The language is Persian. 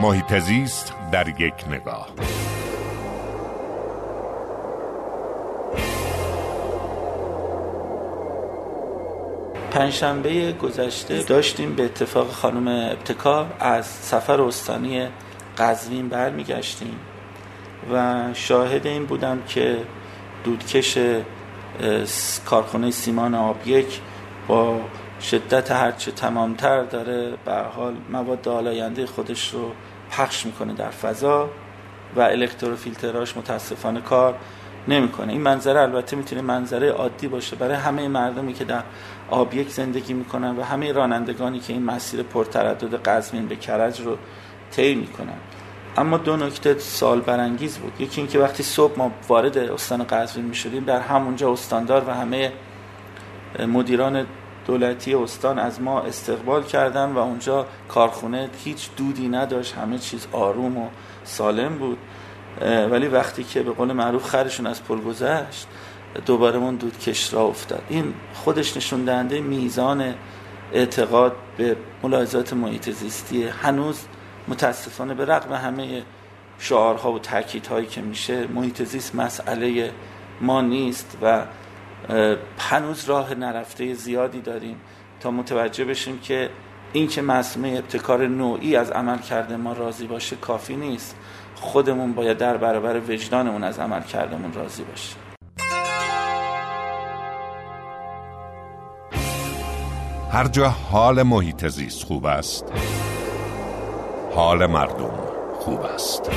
محیط زیست در یک نگاه. پنجشنبه گذشته داشتیم به اتفاق خانم ابتکار از سفر استانی قزوین برمیگشتیم و شاهد این بودم که دودکش کارخانه سیمان آب یک با شدت هرچه تمامتر داره به حال مواد آلاینده خودش رو پخش می‌کنه در فضا و الکتروفیلتراش متاسفانه کار نمی‌کنه. این منظره البته می‌تونه منظره عادی باشه برای همه مردمی که در آب یک زندگی می‌کنن و همه رانندگانی که این مسیر پرتردد قزوین به کرج رو طی می‌کنن. اما دو نکته سال برانگیز بود. یکی اینکه وقتی صبح ما وارد استان قزوین می‌شدیم در همونجا استاندار و همه مدیران دولتی استان از ما استقبال کردن و اونجا کارخونه هیچ دودی نداشت همه چیز آروم و سالم بود. ولی وقتی که به قول معروف خرشون از پل گذشت دوباره من دود کش را افتاد. این خودش نشون دهنده میزان اعتقاد به ملاحظات محیط زیستی. هنوز متاسفانه به رغم همه شعارها و تاکیدهایی که میشه محیط زیست مسئله ما نیست و هنوز راه نرفته زیادی داریم تا متوجه بشیم که این که مسئله ابتکار نوعی از عمل کرده ما راضی باشه کافی نیست. خودمون باید در برابر وجدانمون از عمل کردمون راضی باشیم. هر جا حال محیط زیست خوب است حال مردم خوب است.